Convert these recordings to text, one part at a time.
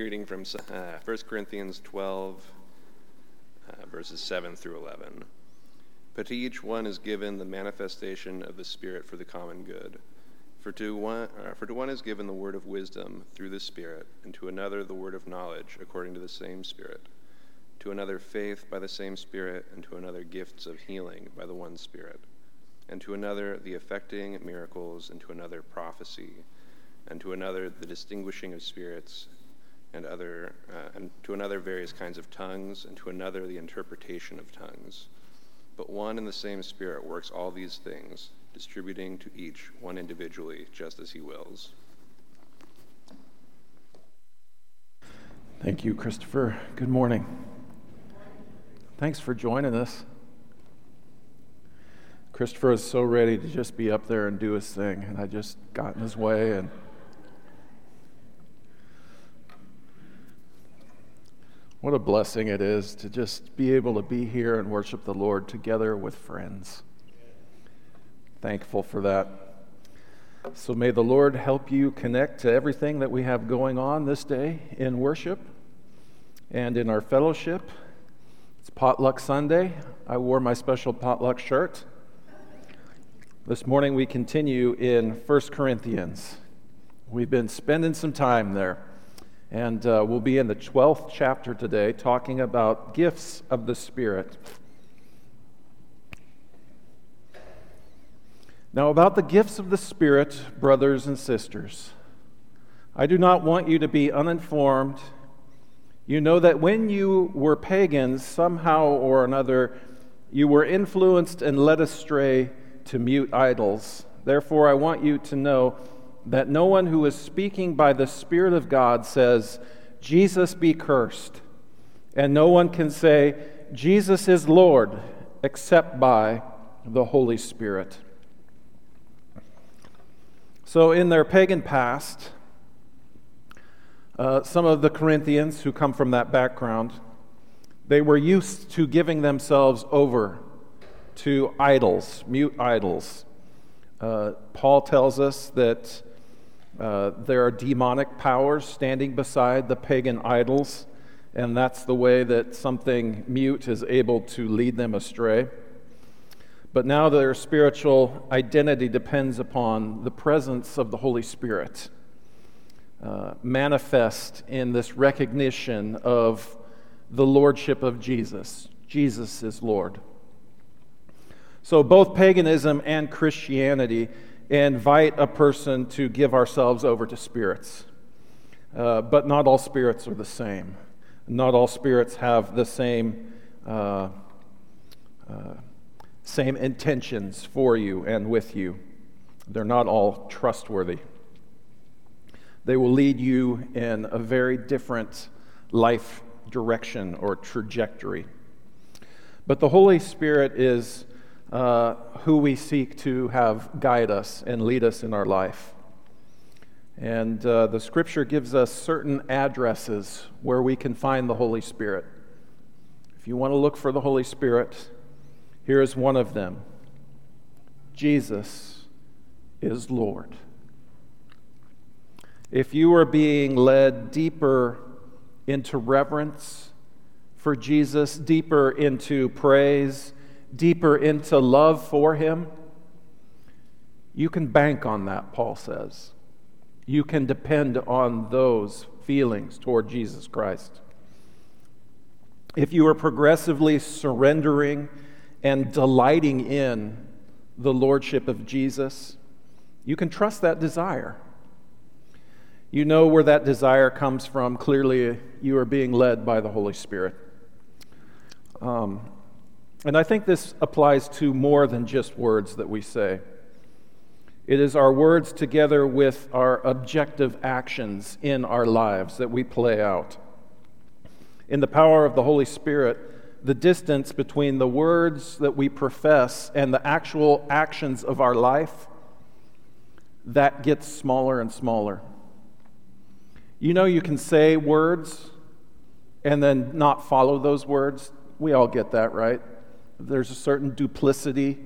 reading from uh, 1 Corinthians 12, uh, verses 7 through 11. But to each one is given the manifestation of the Spirit for the common good. For to, one, uh, for to one is given the word of wisdom through the Spirit, and to another the word of knowledge according to the same Spirit, to another faith by the same Spirit, and to another gifts of healing by the one Spirit, and to another the effecting miracles, and to another prophecy, and to another the distinguishing of spirits and other uh, and to another various kinds of tongues, and to another the interpretation of tongues. But one and the same Spirit works all these things, distributing to each one individually, just as He wills. Thank you, Christopher. Good morning. Thanks for joining us. Christopher is so ready to just be up there and do his thing, and I just got in his way and. What a blessing it is to just be able to be here and worship the Lord together with friends. Thankful for that. So may the Lord help you connect to everything that we have going on this day in worship and in our fellowship. It's Potluck Sunday. I wore my special potluck shirt. This morning we continue in 1 Corinthians. We've been spending some time there. And uh, we'll be in the 12th chapter today talking about gifts of the Spirit. Now, about the gifts of the Spirit, brothers and sisters, I do not want you to be uninformed. You know that when you were pagans, somehow or another, you were influenced and led astray to mute idols. Therefore, I want you to know that no one who is speaking by the Spirit of God says, Jesus be cursed. And no one can say, Jesus is Lord, except by the Holy Spirit. So, in their pagan past, uh, some of the Corinthians who come from that background, they were used to giving themselves over to idols, mute idols. Uh, Paul tells us that uh, there are demonic powers standing beside the pagan idols, and that's the way that something mute is able to lead them astray. But now their spiritual identity depends upon the presence of the Holy Spirit, uh, manifest in this recognition of the lordship of Jesus. Jesus is Lord. So both paganism and Christianity invite a person to give ourselves over to spirits. Uh, but not all spirits are the same. Not all spirits have the same, uh, uh, same intentions for you and with you. They're not all trustworthy. They will lead you in a very different life direction or trajectory. But the Holy Spirit is uh, who we seek to have guide us and lead us in our life. And uh, the scripture gives us certain addresses where we can find the Holy Spirit. If you want to look for the Holy Spirit, here is one of them Jesus is Lord. If you are being led deeper into reverence for Jesus, deeper into praise, deeper into love for Him, you can bank on that, Paul says. You can depend on those feelings toward Jesus Christ. If you are progressively surrendering and delighting in the Lordship of Jesus, you can trust that desire. You know where that desire comes from. Clearly, you are being led by the Holy Spirit. Um, and I think this applies to more than just words that we say. It is our words together with our objective actions in our lives that we play out. In the power of the Holy Spirit, the distance between the words that we profess and the actual actions of our life that gets smaller and smaller. You know you can say words and then not follow those words. We all get that, right? There's a certain duplicity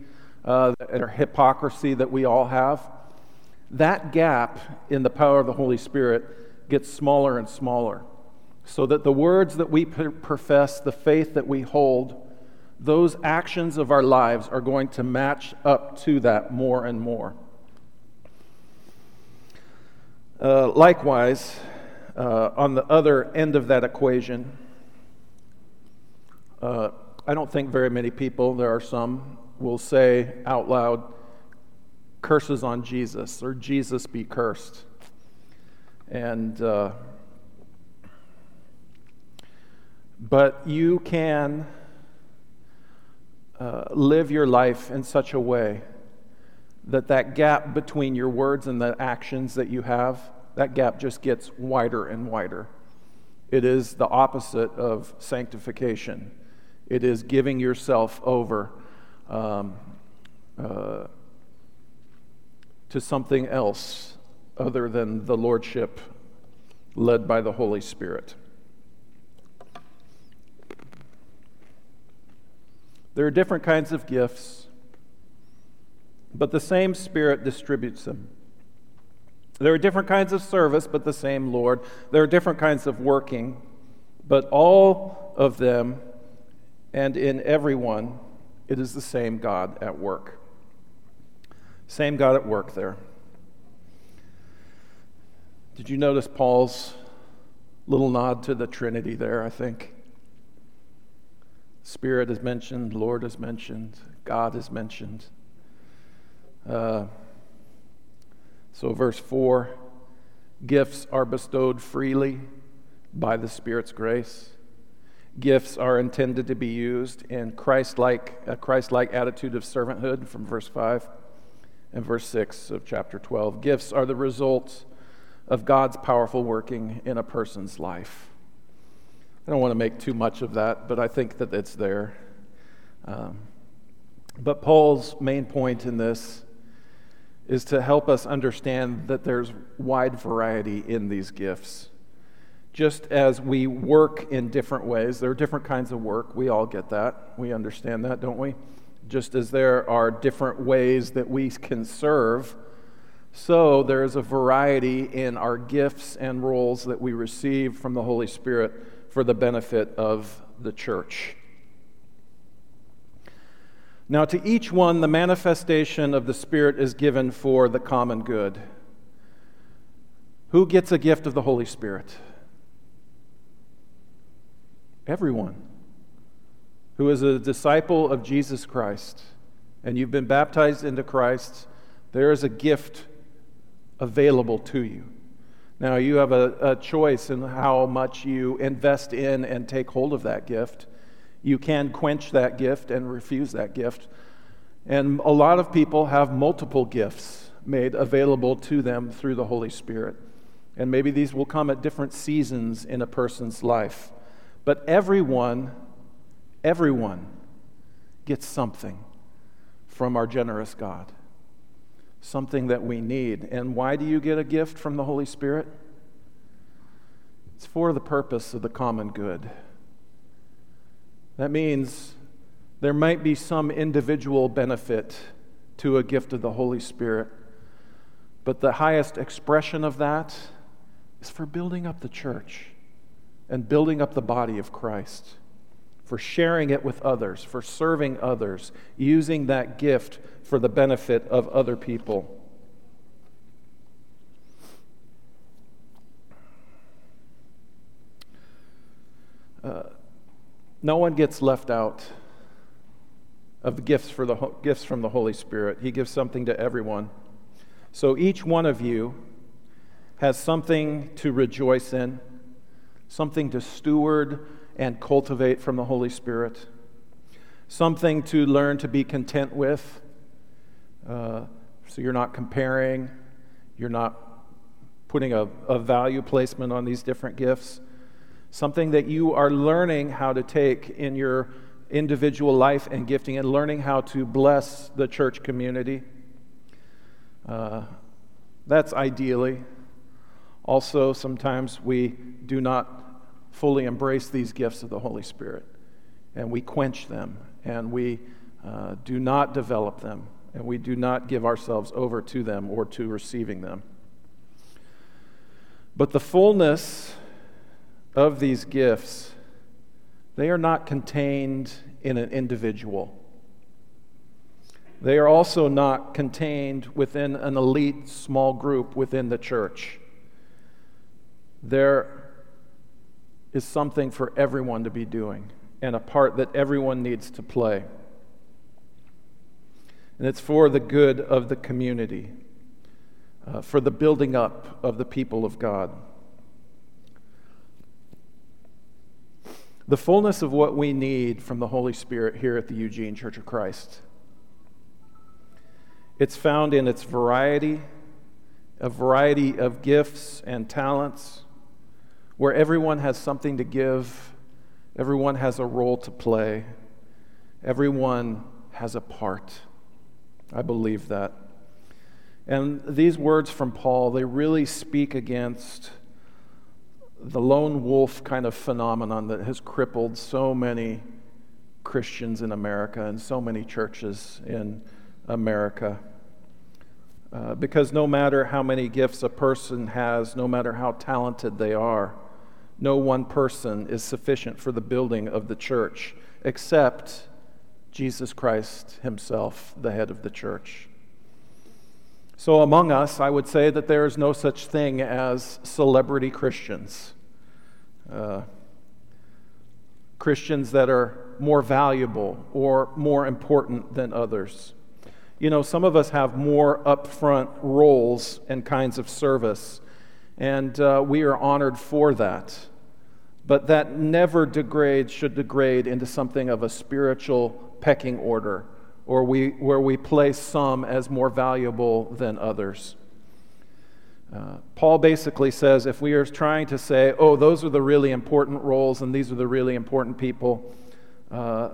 uh, or hypocrisy that we all have. That gap in the power of the Holy Spirit gets smaller and smaller. so that the words that we profess, the faith that we hold, those actions of our lives are going to match up to that more and more. Uh, likewise, uh, on the other end of that equation, uh, I don't think very many people, there are some, will say out loud, curses on Jesus or Jesus be cursed. And uh, but you can uh, live your life in such a way that that gap between your words and the actions that you have that gap just gets wider and wider it is the opposite of sanctification it is giving yourself over um, uh, to something else other than the lordship led by the holy spirit There are different kinds of gifts, but the same Spirit distributes them. There are different kinds of service, but the same Lord. There are different kinds of working, but all of them and in everyone, it is the same God at work. Same God at work there. Did you notice Paul's little nod to the Trinity there, I think? Spirit is mentioned, Lord is mentioned, God is mentioned. Uh, so, verse 4 gifts are bestowed freely by the Spirit's grace. Gifts are intended to be used in Christ-like, a Christ-like attitude of servanthood from verse 5 and verse 6 of chapter 12. Gifts are the result of God's powerful working in a person's life. I don't want to make too much of that, but I think that it's there. Um, but Paul's main point in this is to help us understand that there's wide variety in these gifts. Just as we work in different ways, there are different kinds of work. We all get that. We understand that, don't we? Just as there are different ways that we can serve, so there is a variety in our gifts and roles that we receive from the Holy Spirit for the benefit of the church. Now, to each one, the manifestation of the Spirit is given for the common good. Who gets a gift of the Holy Spirit? Everyone who is a disciple of Jesus Christ and you've been baptized into Christ, there is a gift available to you. Now, you have a, a, choice in how much you invest in and take hold of that gift. You can quench that gift and refuse that gift. And a lot of people have multiple gifts made available to them through the Holy Spirit. And maybe these will come at different seasons in a person's life. But everyone, everyone gets something from our generous God something that we need. And why do you get a gift from the Holy Spirit? It's for the purpose of the common good. That means there might be some individual benefit to a gift of the Holy Spirit, but the highest expression of that is for building up the church and building up the body of Christ for sharing it with others, for serving others, using that gift for the benefit of other people. Uh, no one gets left out of gifts for the gifts from the Holy Spirit. He gives something to everyone. So each one of you has something to rejoice in, something to steward and cultivate from the Holy Spirit, something to learn to be content with. Uh, so you're not comparing, you're not putting a, a value placement on these different gifts. Something that you are learning how to take in your individual life and gifting and learning how to bless the church community. Uh, that's ideally. Also, sometimes we do not fully embrace these gifts of the Holy Spirit. And we quench them and we uh, do not develop them and we do not give ourselves over to them or to receiving them. But the fullness of these gifts, they are not contained in an individual. They are also not contained within an elite small group within the church. There is something for everyone to be doing and a part that everyone needs to play. And it's for the good of the community, uh, for the building up of the people of God. The fullness of what we need from the Holy Spirit here at the Eugene Church of Christ. It's found in its variety, a variety of gifts and talents, where everyone has something to give, everyone has a role to play, everyone has a part. I believe that. And these words from Paul, they really speak against the lone wolf kind of phenomenon that has crippled so many Christians in America and so many churches in America. Uh, because no matter how many gifts a person has, no matter how talented they are, no one person is sufficient for the building of the church except Jesus Christ Himself, the head of the church. So, among us, I would say that there is no such thing as celebrity Christians. Uh, Christians that are more valuable or more important than others. You know, some of us have more upfront roles and kinds of service, and uh, we are honored for that. But that never degrades, should degrade into something of a spiritual pecking order, or we, where we place some as more valuable than others. Uh, Paul basically says if we are trying to say, oh, those are the really important roles and these are the really important people, uh,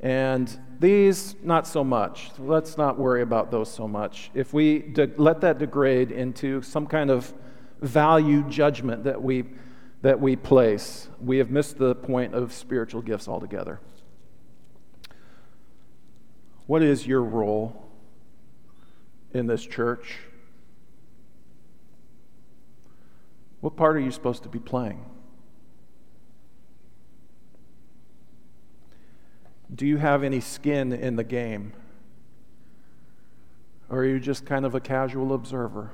and these not so much, let's not worry about those so much. If we de- let that degrade into some kind of value judgment that we, that we place, we have missed the point of spiritual gifts altogether. What is your role in this church? What part are you supposed to be playing? Do you have any skin in the game? Or are you just kind of a casual observer?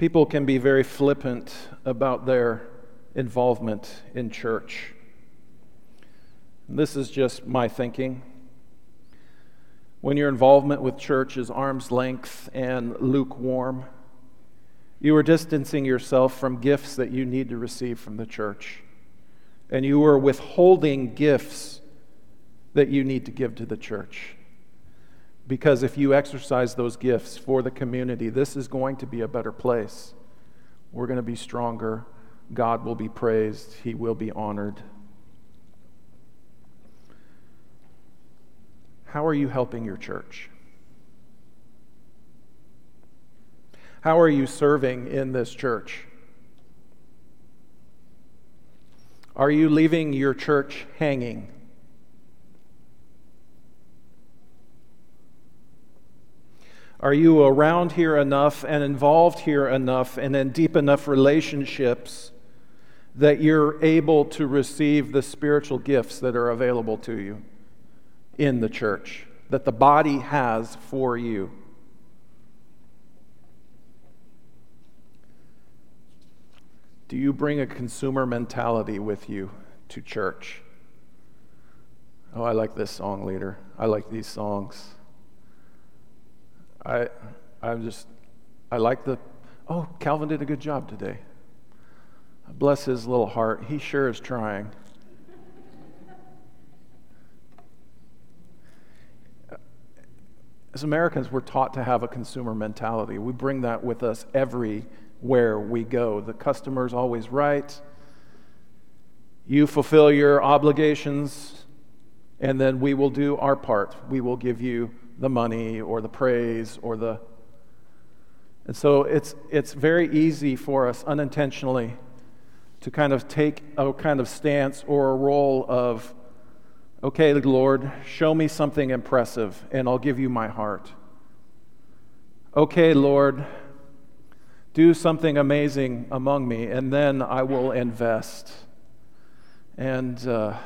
People can be very flippant about their involvement in church. This is just my thinking. When your involvement with church is arm's length and lukewarm, you are distancing yourself from gifts that you need to receive from the church. And you are withholding gifts that you need to give to the church. Because if you exercise those gifts for the community, this is going to be a better place. We're going to be stronger. God will be praised. He will be honored. How are you helping your church? How are you serving in this church? Are you leaving your church hanging? Are you around here enough and involved here enough and in deep enough relationships that you're able to receive the spiritual gifts that are available to you? in the church, that the body has for you. Do you bring a consumer mentality with you to church? Oh, I like this song leader. I like these songs. I, I'm just, I like the, oh, Calvin did a good job today. Bless his little heart. He sure is trying. As Americans, we're taught to have a consumer mentality. We bring that with us everywhere we go. The customer's always right. You fulfill your obligations, and then we will do our part. We will give you the money or the praise or the. And so it's, it's very easy for us unintentionally to kind of take a kind of stance or a role of Okay, Lord, show me something impressive, and I'll give you my heart. Okay, Lord, do something amazing among me, and then I will invest. And uh,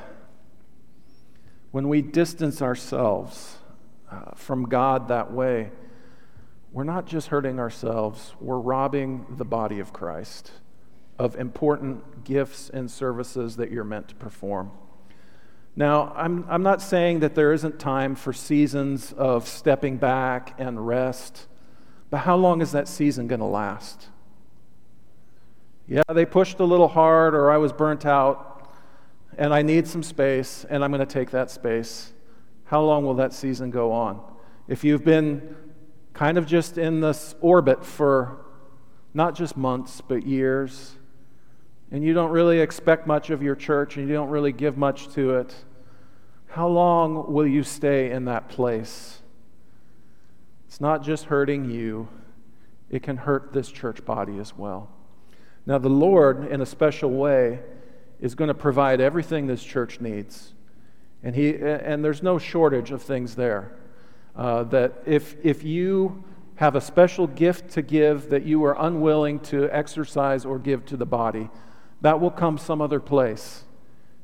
when we distance ourselves uh, from God that way, we're not just hurting ourselves, we're robbing the body of Christ of important gifts and services that you're meant to perform. Now, I'm, I'm not saying that there isn't time for seasons of stepping back and rest, but how long is that season going to last? Yeah, they pushed a little hard, or I was burnt out, and I need some space, and I'm going to take that space. How long will that season go on? If you've been kind of just in this orbit for not just months, but years, and you don't really expect much of your church and you don't really give much to it, how long will you stay in that place? It's not just hurting you, it can hurt this church body as well. Now, the Lord, in a special way, is going to provide everything this church needs. And, he, and there's no shortage of things there. Uh, that if, if you have a special gift to give that you are unwilling to exercise or give to the body, that will come some other place.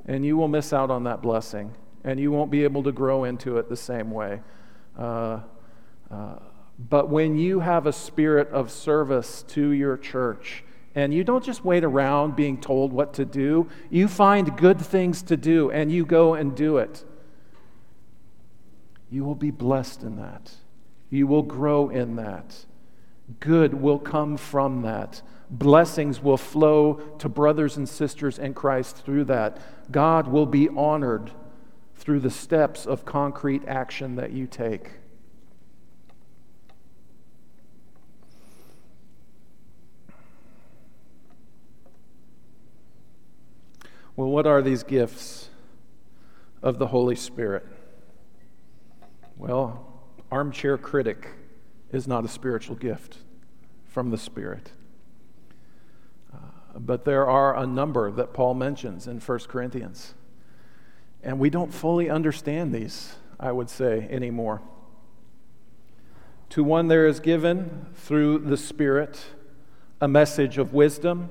And you will miss out on that blessing. And you won't be able to grow into it the same way. Uh, uh, but when you have a spirit of service to your church, and you don't just wait around being told what to do, you find good things to do and you go and do it. You will be blessed in that. You will grow in that. Good will come from that blessings will flow to brothers and sisters in Christ through that. God will be honored through the steps of concrete action that you take. Well, what are these gifts of the Holy Spirit? Well, armchair critic is not a spiritual gift from the Spirit. Uh, but there are a number that Paul mentions in 1 Corinthians. And we don't fully understand these, I would say, anymore. To one there is given through the Spirit a message of wisdom,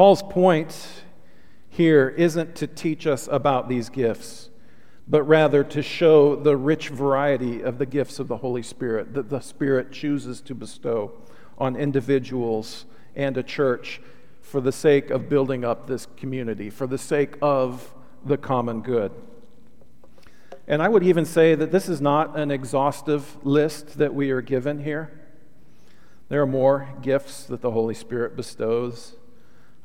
Paul's point here isn't to teach us about these gifts, but rather to show the rich variety of the gifts of the Holy Spirit that the Spirit chooses to bestow on individuals and a church for the sake of building up this community, for the sake of the common good. And I would even say that this is not an exhaustive list that we are given here. There are more gifts that the Holy Spirit bestows,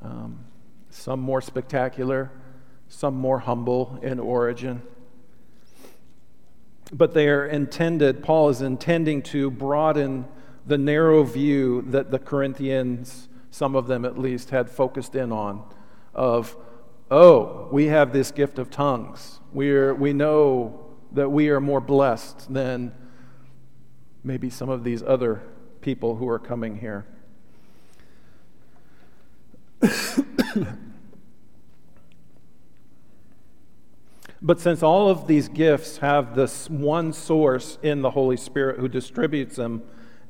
um, some more spectacular, some more humble in origin. But they are intended, Paul is intending to broaden the narrow view that the Corinthians, some of them at least, had focused in on of, oh, we have this gift of tongues. We're, we know that we are more blessed than maybe some of these other people who are coming here. But since all of these gifts have this one source in the Holy Spirit who distributes them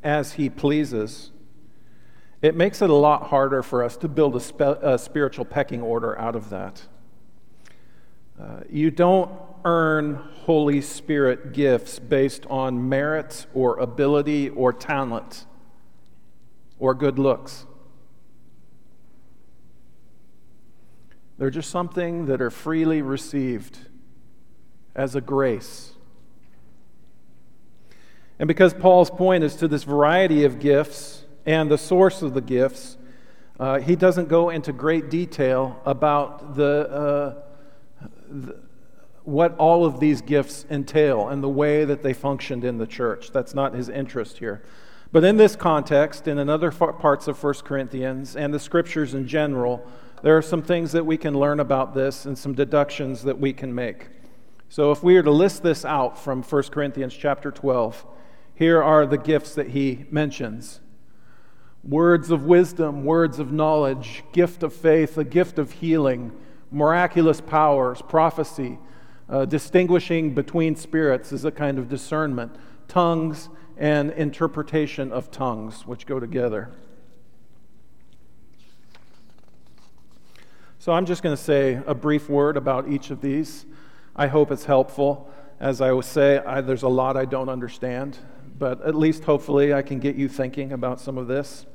as He pleases, it makes it a lot harder for us to build a, spe- a spiritual pecking order out of that. Uh, you don't earn Holy Spirit gifts based on merit or ability or talent or good looks. They're just something that are freely received as a grace. And because Paul's point is to this variety of gifts and the source of the gifts, uh, he doesn't go into great detail about the, uh, the, what all of these gifts entail and the way that they functioned in the church. That's not his interest here. But in this context, and in other parts of 1 Corinthians and the scriptures in general, there are some things that we can learn about this and some deductions that we can make. So if we are to list this out from 1 Corinthians chapter 12, here are the gifts that he mentions words of wisdom, words of knowledge, gift of faith, a gift of healing, miraculous powers, prophecy, uh, distinguishing between spirits is a kind of discernment, tongues, and interpretation of tongues, which go together. So I'm just going to say a brief word about each of these. I hope it's helpful. As I would say, I, there's a lot I don't understand, but at least hopefully I can get you thinking about some of this.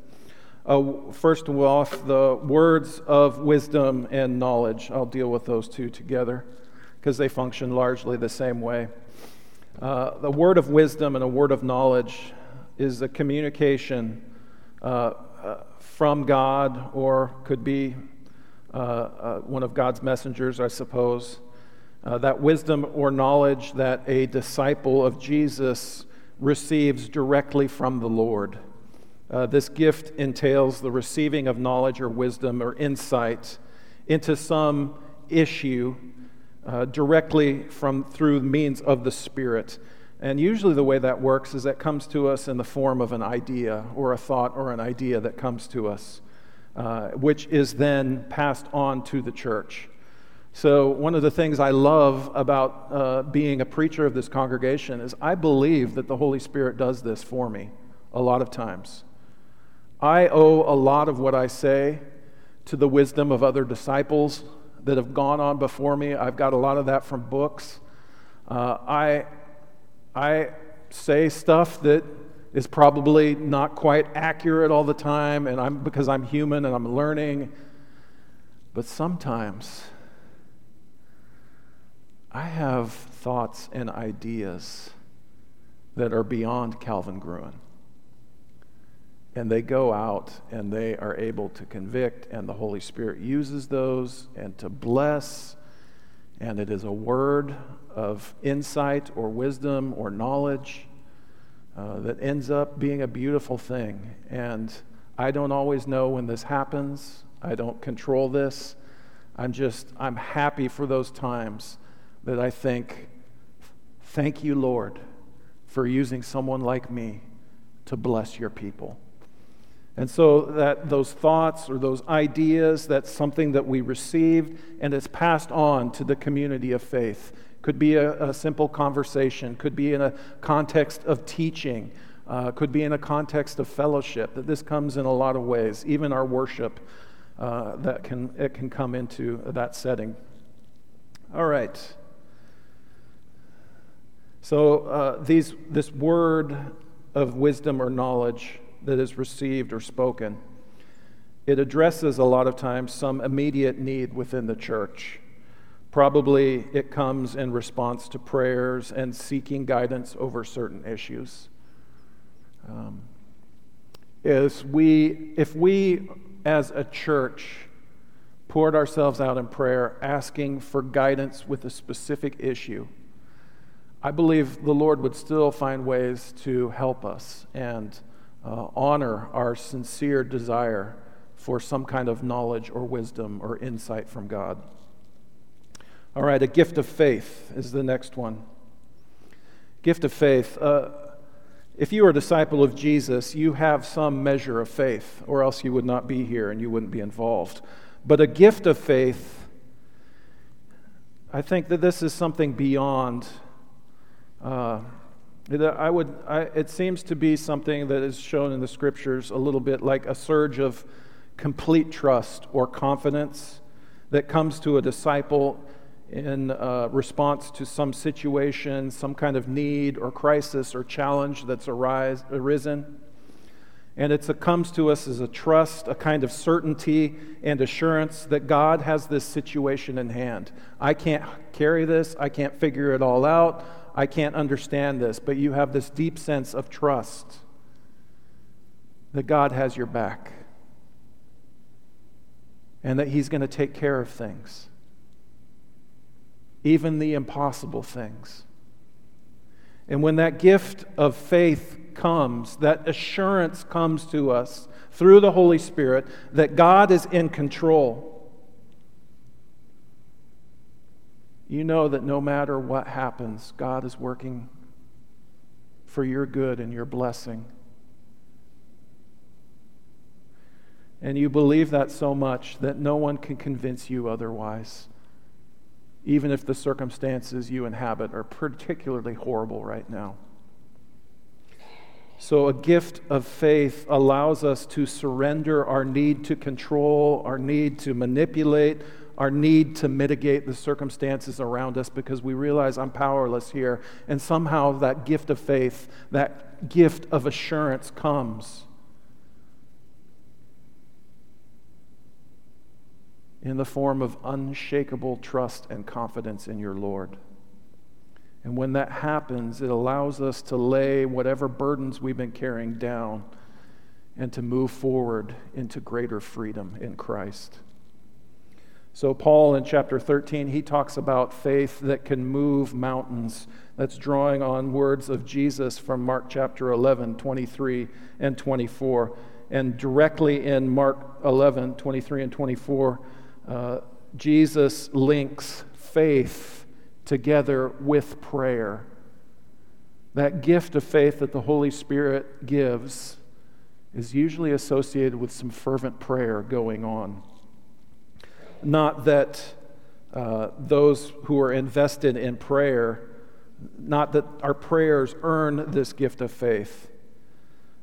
Uh, first off, the words of wisdom and knowledge. I'll deal with those two together because they function largely the same way. Uh, the word of wisdom and a word of knowledge is a communication uh, uh, from God, or could be uh, uh, one of God's messengers, I suppose. Uh, that wisdom or knowledge that a disciple of Jesus receives directly from the Lord. this gift entails the receiving of knowledge or wisdom or insight into some issue uh, directly from through means of the Spirit. And usually, the way that works is that comes to us in the form of an idea or a thought or an idea that comes to us, uh, which is then passed on to the church. So, one of the things I love about uh, being a preacher of this congregation is I believe that the Holy Spirit does this for me a lot of times. I owe a lot of what I say to the wisdom of other disciples that have gone on before me. I've got a lot of that from books. Uh, I, I say stuff that is probably not quite accurate all the time, and I'm because I'm human and I'm learning. But sometimes I have thoughts and ideas that are beyond Calvin Gruen and they go out and they are able to convict, and the Holy Spirit uses those and to bless. And it is a word of insight or wisdom or knowledge uh, that ends up being a beautiful thing. And I don't always know when this happens, I don't control this. I'm just, I'm happy for those times that I think, thank you, Lord, for using someone like me to bless your people. And so that those thoughts or those ideas, that's something that we received and it's passed on to the community of faith. Could be a, a simple conversation, could be in a context of teaching, uh, could be in a context of fellowship. That this comes in a lot of ways, even our worship, uh, that can it can come into that setting. All right. So uh, these this word of wisdom or knowledge that is received or spoken. It addresses a lot of times some immediate need within the church. Probably it comes in response to prayers and seeking guidance over certain issues. Um, is we, if we as a church poured ourselves out in prayer asking for guidance with a specific issue, I believe the Lord would still find ways to help us and uh, honor our sincere desire for some kind of knowledge or wisdom or insight from God. All right, a gift of faith is the next one. Gift of faith. Uh, if you are a disciple of Jesus, you have some measure of faith, or else you would not be here and you wouldn't be involved. But a gift of faith, I think that this is something beyond. Uh, I would, I, it seems to be something that is shown in the scriptures a little bit like a surge of complete trust or confidence that comes to a disciple in uh, response to some situation, some kind of need or crisis or challenge that's arise, arisen. And it comes to us as a trust, a kind of certainty and assurance that God has this situation in hand. I can't carry this, I can't figure it all out. I can't understand this, but you have this deep sense of trust that God has your back and that He's going to take care of things, even the impossible things. And when that gift of faith comes, that assurance comes to us through the Holy Spirit that God is in control, you know that no matter what happens, God is working for your good and your blessing. And you believe that so much that no one can convince you otherwise, even if the circumstances you inhabit are particularly horrible right now. So, a gift of faith allows us to surrender our need to control, our need to manipulate, our need to mitigate the circumstances around us because we realize I'm powerless here. And somehow that gift of faith, that gift of assurance comes. In the form of unshakable trust and confidence in your Lord. And when that happens, it allows us to lay whatever burdens we've been carrying down and to move forward into greater freedom in Christ. So, Paul in chapter 13, he talks about faith that can move mountains. That's drawing on words of Jesus from Mark chapter 11, 23 and 24. And directly in Mark 11, 23 and 24, uh, Jesus links faith together with prayer. That gift of faith that the Holy Spirit gives is usually associated with some fervent prayer going on. Not that uh, those who are invested in prayer, not that our prayers earn this gift of faith,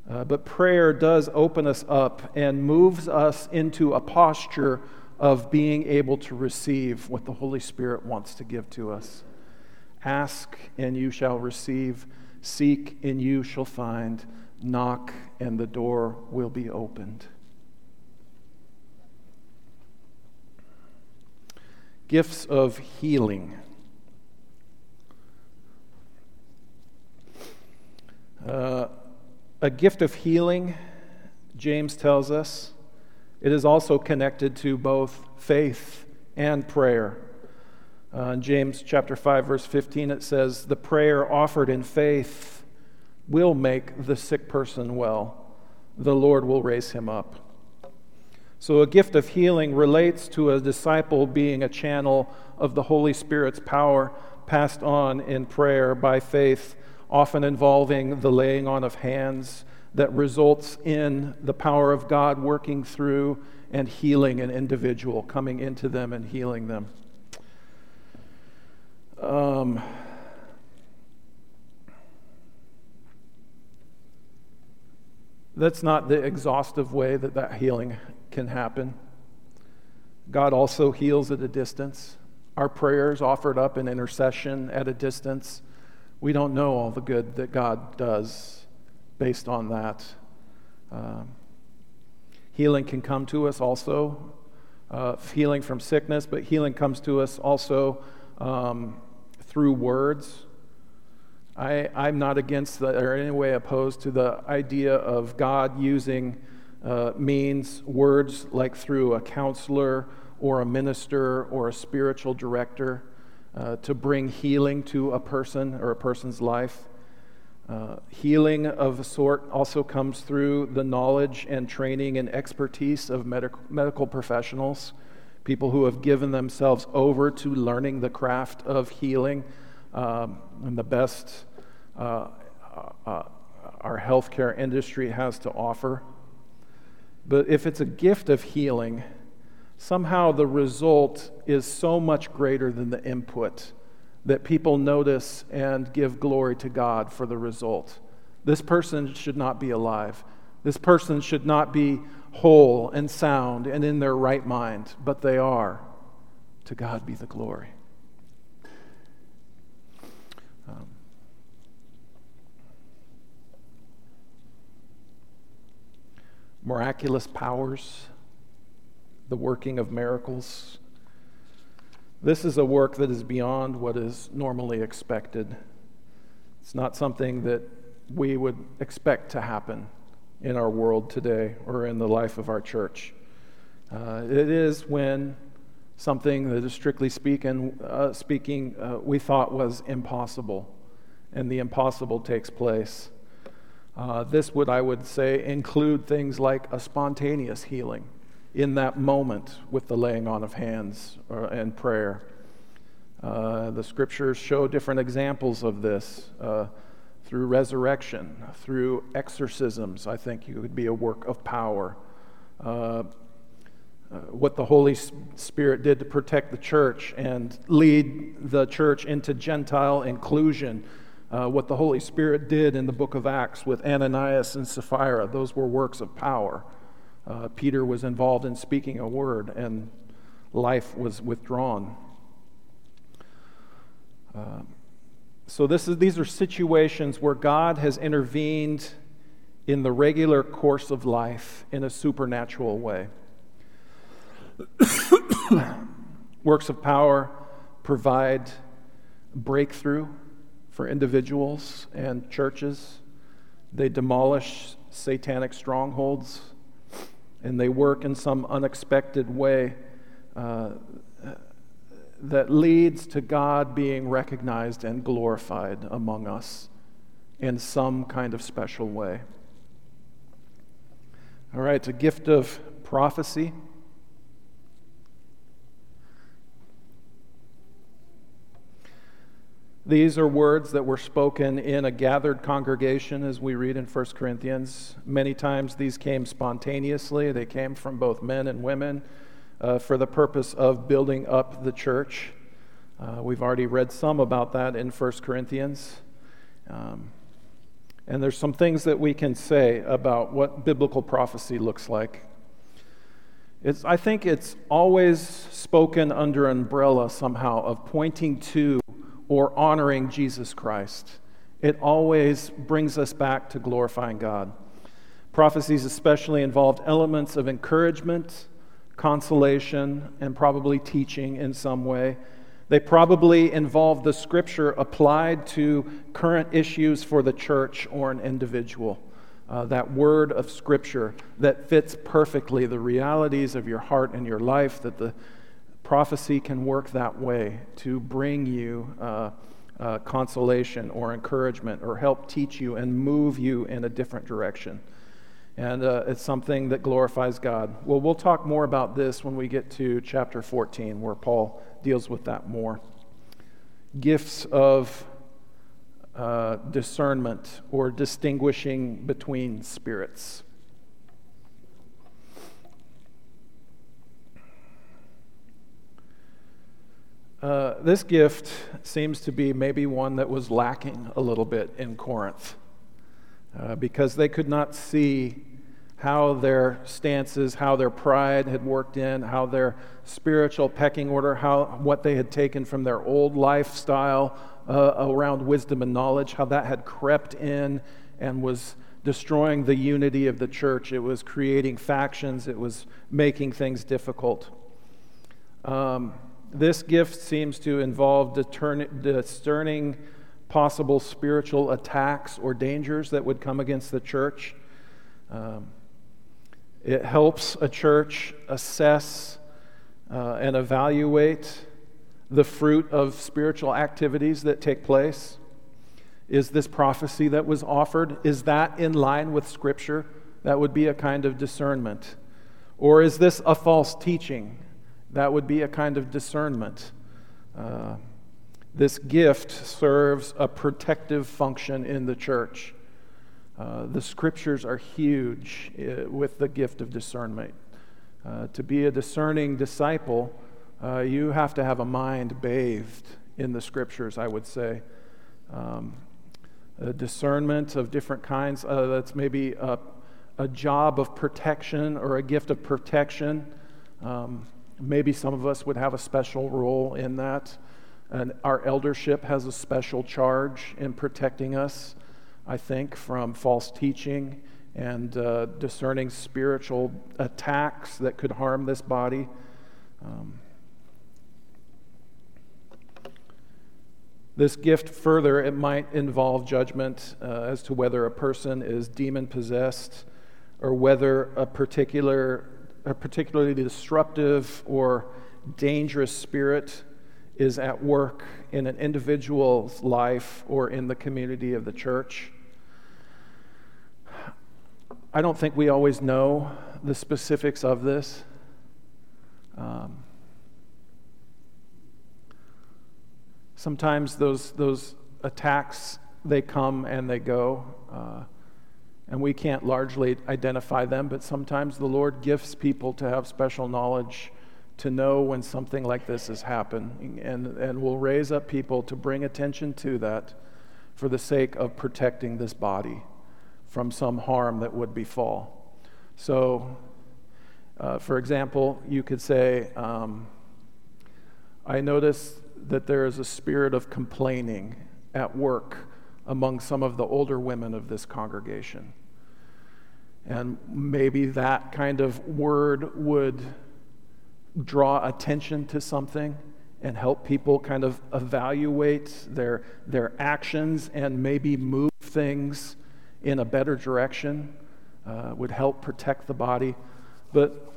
uh, but prayer does open us up and moves us into a posture of being able to receive what the Holy Spirit wants to give to us. Ask and you shall receive, seek and you shall find, knock and the door will be opened. Gifts of healing. Uh, a gift of healing, James tells us it is also connected to both faith and prayer. Uh, in James chapter 5 verse 15 it says the prayer offered in faith will make the sick person well. The Lord will raise him up. So a gift of healing relates to a disciple being a channel of the Holy Spirit's power passed on in prayer by faith, often involving the laying on of hands that results in the power of God working through and healing an individual, coming into them and healing them. Um, that's not the exhaustive way that that healing can happen. God also heals at a distance. Our prayers offered up in intercession at a distance. We don't know all the good that God does based on that. Um, healing can come to us also, uh, healing from sickness, but healing comes to us also um, through words. I, I'm not against the, or in any way opposed to the idea of God using uh, means, words like through a counselor or a minister or a spiritual director uh, to bring healing to a person or a person's life. Uh, healing of a sort also comes through the knowledge and training and expertise of medical, medical professionals, people who have given themselves over to learning the craft of healing um, and the best uh, uh, uh our healthcare industry has to offer. But if it's a gift of healing, somehow the result is so much greater than the input that people notice and give glory to God for the result. This person should not be alive. This person should not be whole and sound and in their right mind, but they are. To God be the glory. Um, miraculous powers, the working of miracles this is a work that is beyond what is normally expected. It's not something that we would expect to happen in our world today or in the life of our church. Uh, it is when something that is strictly speaking, uh, speaking uh, we thought was impossible, and the impossible takes place. Uh, this would, I would say, include things like a spontaneous healing in that moment with the laying on of hands or, uh, and prayer. Uh, the scriptures show different examples of this uh, through resurrection, through exorcisms. I think it would be a work of power. Uh, uh, what the Holy Spirit did to protect the church and lead the church into Gentile inclusion. Uh, what the Holy Spirit did in the book of Acts with Ananias and Sapphira, those were works of power. Uh, Peter was involved in speaking a word, and life was withdrawn. Uh, so this is, these are situations where God has intervened in the regular course of life in a supernatural way. Works of power provide breakthrough for individuals and churches. They demolish satanic strongholds and they work in some unexpected way uh, that leads to God being recognized and glorified among us in some kind of special way. All right, a gift of prophecy. These are words that were spoken in a gathered congregation, as we read in 1 Corinthians. Many times these came spontaneously, they came from both men and women uh, for the purpose of building up the church. Uh, we've already read some about that in 1 Corinthians. Um, and there's some things that we can say about what biblical prophecy looks like. It's, I think it's always spoken under umbrella somehow of pointing to or honoring Jesus Christ. It always brings us back to glorifying God. Prophecies especially involved elements of encouragement, consolation, and probably teaching in some way. They probably involved the scripture applied to current issues for the church or an individual. Uh, that word of scripture that fits perfectly the realities of your heart and your life, that the prophecy can work that way to bring you uh, uh, consolation or encouragement or help teach you and move you in a different direction. And uh, it's something that glorifies God. Well, we'll talk more about this when we get to chapter 14, where Paul deals with that more. Gifts of uh, discernment or distinguishing between spirits. Uh, this gift seems to be maybe one that was lacking a little bit in Corinth uh, because they could not see how their stances, how their pride had worked in, how their spiritual pecking order, how what they had taken from their old lifestyle uh, around wisdom and knowledge, how that had crept in and was destroying the unity of the church. It was creating factions. It was making things difficult. Um, this gift seems to involve discerning possible spiritual attacks or dangers that would come against the church. Um, it helps a church assess uh, and evaluate the fruit of spiritual activities that take place. Is this prophecy that was offered, is that in line with Scripture? That would be a kind of discernment. Or is this a false teaching? That would be a kind of discernment. Uh, this gift serves a protective function in the church. Uh, the scriptures are huge uh, with the gift of discernment. Uh, to be a discerning disciple, uh, you have to have a mind bathed in the scriptures, I would say. Um, discernment of different kinds, uh, that's maybe a, a, job of protection or a gift of protection. Um, Maybe some of us would have a special role in that. And our eldership has a special charge in protecting us, I think, from false teaching and uh, discerning spiritual attacks that could harm this body. Um, this gift, further, it might involve judgment uh, as to whether a person is demon possessed or whether a particular particularly disruptive or dangerous spirit is at work in an individual's life or in the community of the church. I don't think we always know the specifics of this. Um, sometimes those, those attacks, they come and they go. Uh, and we can't largely identify them, but sometimes the Lord gifts people to have special knowledge to know when something like this has happened, and, and will raise up people to bring attention to that for the sake of protecting this body from some harm that would befall. So, uh, for example, you could say, um, I notice that there is a spirit of complaining at work among some of the older women of this congregation. And maybe that kind of word would draw attention to something and help people kind of evaluate their, their actions and maybe move things in a better direction, uh, would help protect the body. But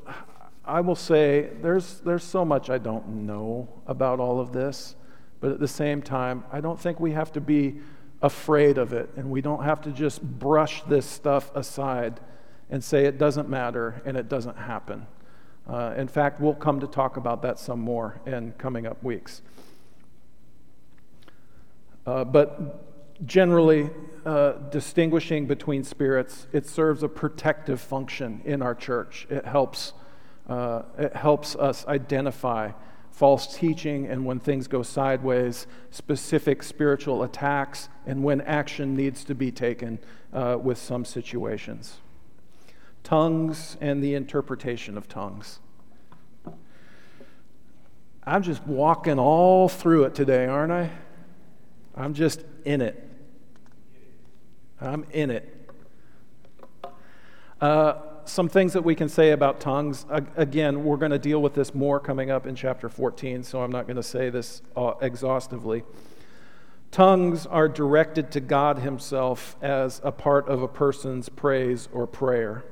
I will say there's, there's so much I don't know about all of this. But at the same time, I don't think we have to be afraid of it, and we don't have to just brush this stuff aside and say it doesn't matter and it doesn't happen. Uh, in fact, we'll come to talk about that some more in coming up weeks. Uh, but generally, uh, distinguishing between spirits, it serves a protective function in our church. It helps, uh, it helps us identify false teaching and when things go sideways, specific spiritual attacks, and when action needs to be taken uh, with some situations tongues and the interpretation of tongues. I'm just walking all through it today, aren't I? I'm just in it. I'm in it. Uh, some things that we can say about tongues. Again, we're going to deal with this more coming up in chapter 14, so I'm not going to say this uh, exhaustively. Tongues are directed to God Himself as a part of a person's praise or prayer.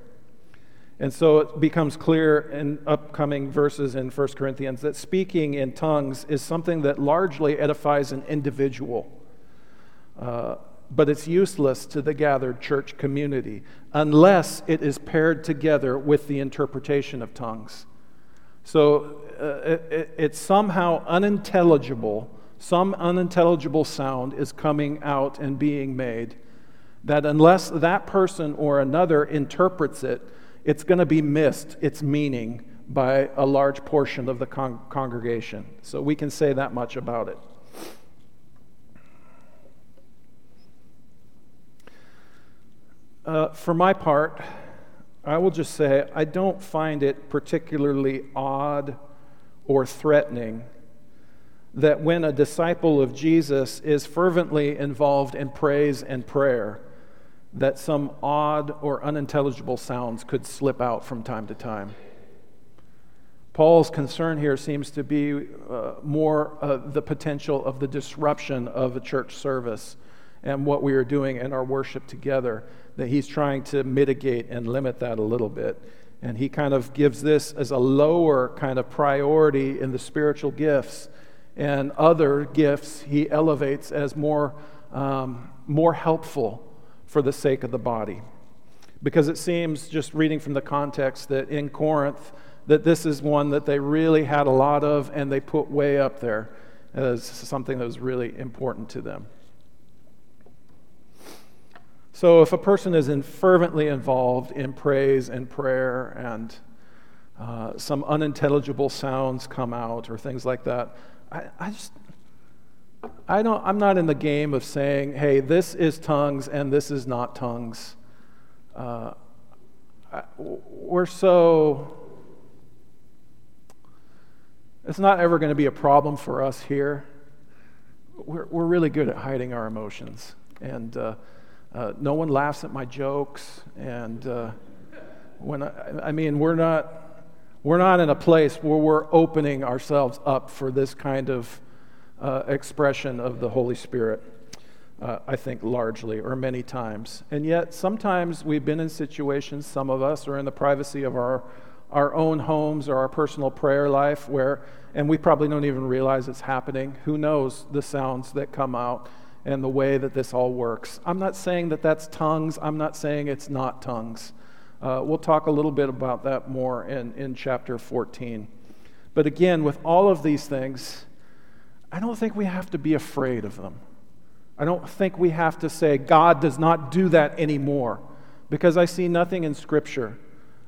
And so it becomes clear in upcoming verses in 1 Corinthians that speaking in tongues is something that largely edifies an individual, uh, but it's useless to the gathered church community unless it is paired together with the interpretation of tongues. So uh, it, it's somehow unintelligible, some unintelligible sound is coming out and being made, that unless that person or another interprets it, it's going to be missed, its meaning, by a large portion of the con- congregation. So we can say that much about it. Uh, for my part, I will just say I don't find it particularly odd or threatening that when a disciple of Jesus is fervently involved in praise and prayer, that some odd or unintelligible sounds could slip out from time to time. Paul's concern here seems to be uh, more uh, the potential of the disruption of a church service and what we are doing in our worship together, that he's trying to mitigate and limit that a little bit. And he kind of gives this as a lower kind of priority in the spiritual gifts, and other gifts he elevates as more, um, more helpful for the sake of the body. Because it seems, just reading from the context, that in Corinth, that this is one that they really had a lot of and they put way up there as something that was really important to them. So, if a person is in fervently involved in praise and prayer and uh, some unintelligible sounds come out or things like that, I, I just I don't, I'm not in the game of saying, hey, this is tongues and this is not tongues. Uh, we're so. It's not ever going to be a problem for us here. We're, we're really good at hiding our emotions. And uh, uh, no one laughs at my jokes. And uh, when I, I mean, we're not, we're not in a place where we're opening ourselves up for this kind of uh, expression of the Holy Spirit, uh, I think largely or many times. And yet, sometimes we've been in situations, some of us are in the privacy of our, our own homes or our personal prayer life, where, and we probably don't even realize it's happening. Who knows the sounds that come out and the way that this all works? I'm not saying that that's tongues, I'm not saying it's not tongues. Uh, we'll talk a little bit about that more in, in chapter 14. But again, with all of these things, I don't think we have to be afraid of them. I don't think we have to say, God does not do that anymore, because I see nothing in Scripture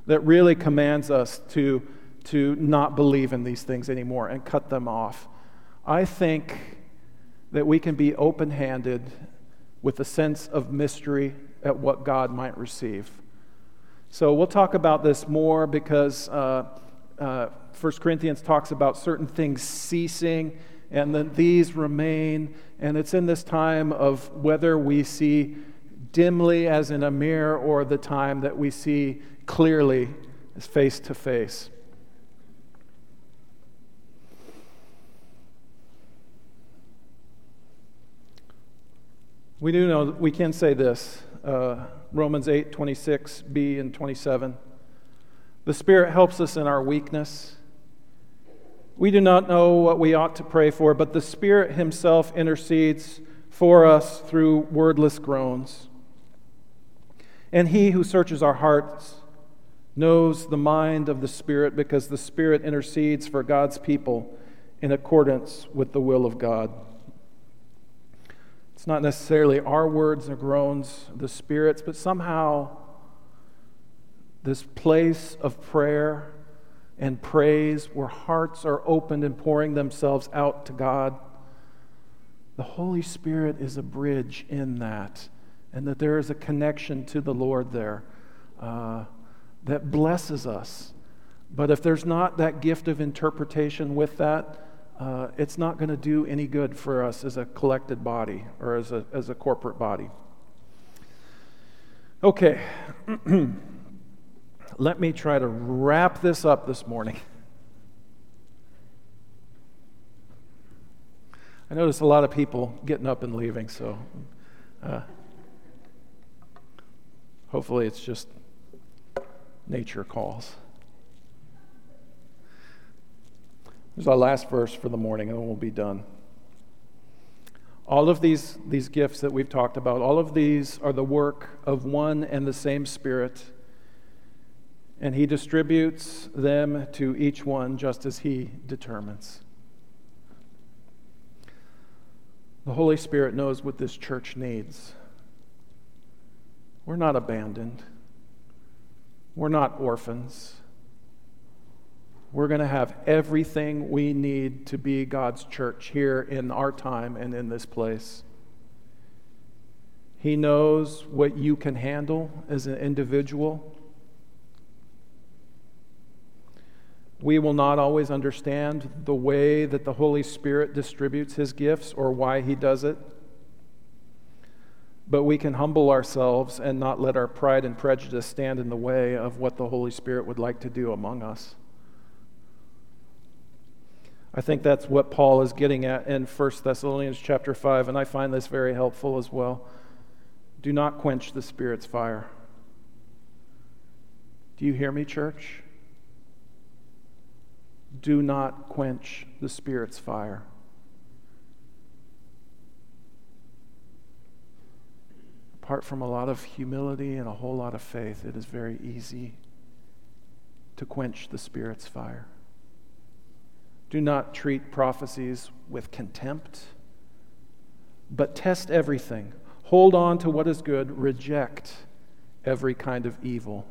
that really commands us to, to not believe in these things anymore and cut them off. I think that we can be open handed with a sense of mystery at what God might receive. So we'll talk about this more because uh, uh, 1 Corinthians talks about certain things ceasing and then these remain. And it's in this time of whether we see dimly as in a mirror or the time that we see clearly as face to face. We do know, we can say this uh, Romans 8, 26b and 27. The Spirit helps us in our weakness. We do not know what we ought to pray for, but the Spirit Himself intercedes for us through wordless groans. And He who searches our hearts knows the mind of the Spirit because the Spirit intercedes for God's people in accordance with the will of God. It's not necessarily our words or groans, the Spirit's, but somehow this place of prayer and praise where hearts are opened and pouring themselves out to God. The Holy Spirit is a bridge in that, and that there is a connection to the Lord there uh, that blesses us. But if there's not that gift of interpretation with that, uh, it's not going to do any good for us as a collected body or as a, as a corporate body. Okay, let me try to wrap this up this morning. I notice a lot of people getting up and leaving, so uh, hopefully it's just nature calls. Our last verse for the morning, and then we'll be done. All of these, these gifts that we've talked about, all of these are the work of one and the same Spirit, and He distributes them to each one just as He determines. The Holy Spirit knows what this church needs. We're not abandoned, we're not orphans. We're going to have everything we need to be God's church here in our time and in this place. He knows what you can handle as an individual. We will not always understand the way that the Holy Spirit distributes his gifts or why he does it. But we can humble ourselves and not let our pride and prejudice stand in the way of what the Holy Spirit would like to do among us. I think that's what Paul is getting at in 1 Thessalonians chapter 5, and I find this very helpful as well. Do not quench the Spirit's fire. Do you hear me, church? Do not quench the Spirit's fire. Apart from a lot of humility and a whole lot of faith, it is very easy to quench the Spirit's fire. Do not treat prophecies with contempt, but test everything. Hold on to what is good, reject every kind of evil.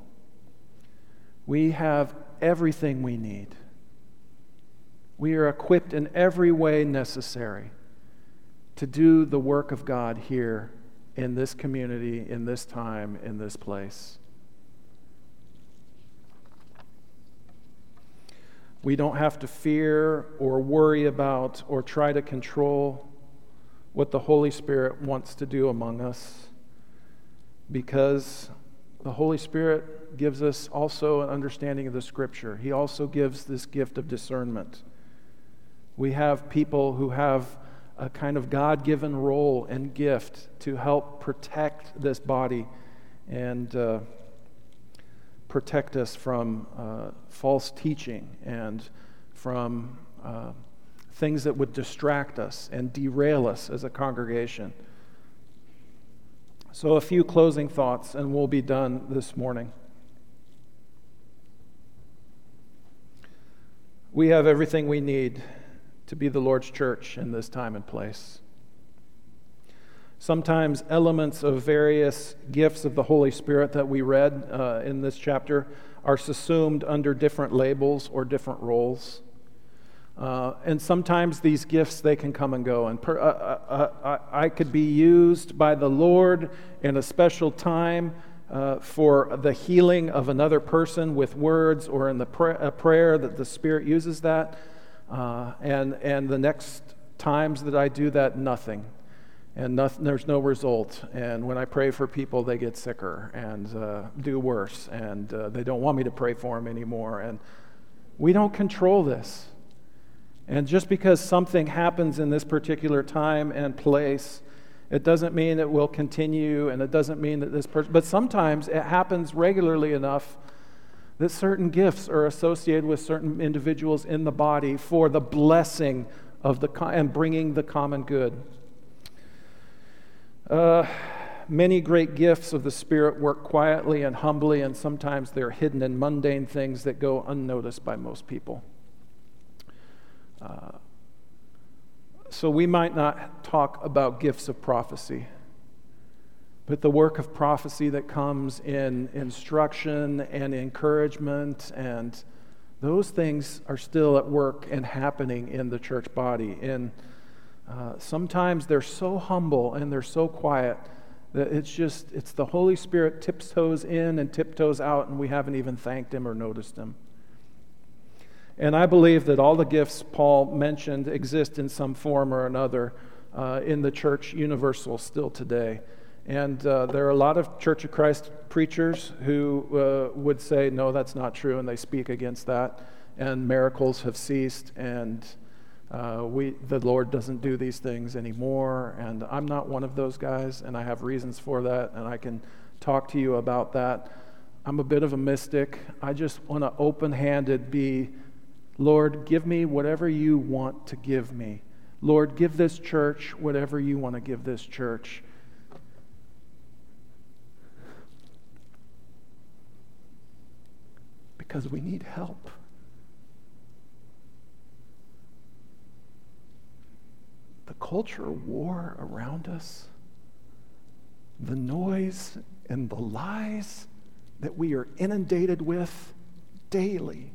We have everything we need. We are equipped in every way necessary to do the work of God here in this community, in this time, in this place. We don't have to fear or worry about or try to control what the Holy Spirit wants to do among us because the Holy Spirit gives us also an understanding of the Scripture. He also gives this gift of discernment. We have people who have a kind of God given role and gift to help protect this body and. Uh, protect us from uh, false teaching and from uh, things that would distract us and derail us as a congregation. So, a few closing thoughts, and we'll be done this morning. We have everything we need to be the Lord's church in this time and place. Sometimes elements of various gifts of the Holy Spirit that we read uh, in this chapter are subsumed under different labels or different roles. Uh, and sometimes these gifts they can come and go. And per, uh, uh, uh i could be used by the lord in a special time uh, for the healing of another person with words or in the pr- a prayer that the spirit uses that. And, and the next times that i do that nothing and there's no result. And when I pray for people, they get sicker and uh, do worse, and uh, they don't want me to pray for them anymore. And we don't control this. And just because something happens in this particular time and place, it doesn't mean it will continue, and it doesn't mean that this person, but sometimes it happens regularly enough that certain gifts are associated with certain individuals in the body for the blessing of the and bringing the common good. Uh, many great gifts of the Spirit work quietly and humbly, and sometimes they're hidden in mundane things that go unnoticed by most people. Uh, so we might not talk about gifts of prophecy, but the work of prophecy that comes in instruction and encouragement and those things are still at work and happening in the church body. In uh, sometimes they're so humble and they're so quiet that it's just, it's the Holy Spirit tiptoes in and tiptoes out, and we haven't even thanked Him or noticed Him. And I believe that all the gifts Paul mentioned exist in some form or another uh, in the church universal still today. And uh, there are a lot of Church of Christ preachers who uh, would say, no, that's not true, and they speak against that. And miracles have ceased, and uh, we, the Lord doesn't do these things anymore, and I'm not one of those guys, and I have reasons for that, and I can talk to you about that. I'm a bit of a mystic. I just want to open handed be, Lord, give me whatever you want to give me. Lord, give this church whatever you want to give this church. Because we need help. the culture war around us, the noise and the lies that we are inundated with daily.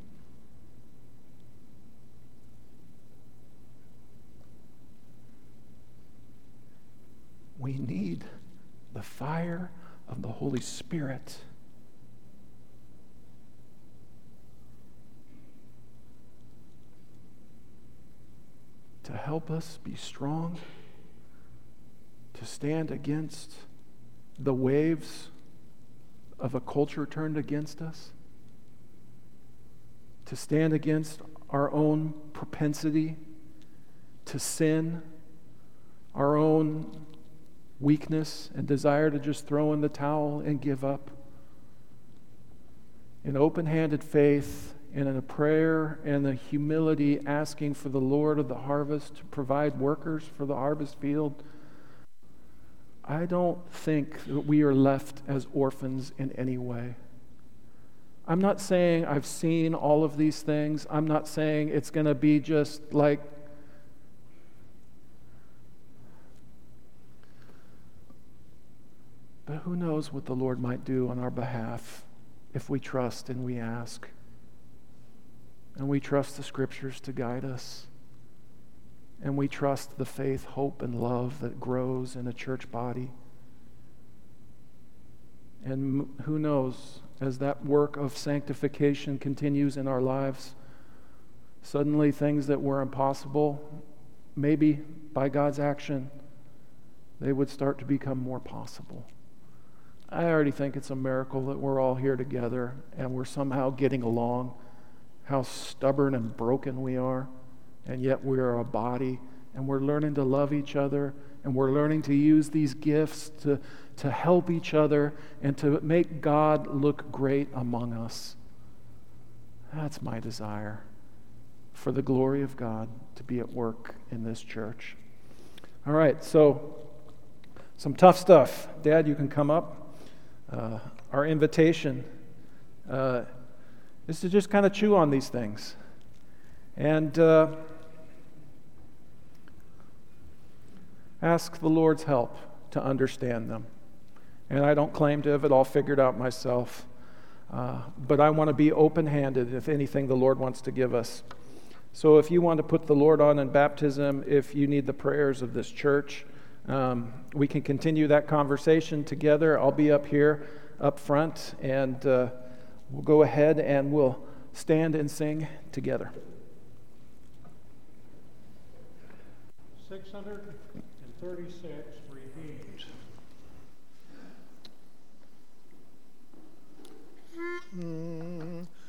We need the fire of the Holy Spirit. To help us be strong, to stand against the waves of a culture turned against us, to stand against our own propensity to sin, our own weakness and desire to just throw in the towel and give up. In open handed faith, and in a prayer and a humility asking for the Lord of the harvest to provide workers for the harvest field, I don't think that we are left as orphans in any way. I'm not saying I've seen all of these things. I'm not saying it's going to be just like But who knows what the Lord might do on our behalf if we trust and we ask. And we trust the scriptures to guide us. And we trust the faith, hope, and love that grows in a church body. And who knows, as that work of sanctification continues in our lives, suddenly things that were impossible, maybe by God's action, they would start to become more possible. I already think it's a miracle that we're all here together and we're somehow getting along how stubborn and broken we are, and yet we are a body, and we're learning to love each other, and we're learning to use these gifts to, to help each other and to make God look great among us. That's my desire for the glory of God to be at work in this church. All right, so some tough stuff. Dad, you can come up. Uh, our invitation. Uh, is to just kind of chew on these things And uh, ask the Lord's help to understand them. And I don't claim to have it all figured out myself, uh, but I want to be open handed if anything the Lord wants to give us. So if you want to put the Lord on in baptism, if you need the prayers of this church, um, we can continue that conversation together. I'll be up here, up front, and uh, we'll go ahead and we'll stand and sing together. 636 redeemed. Hmm.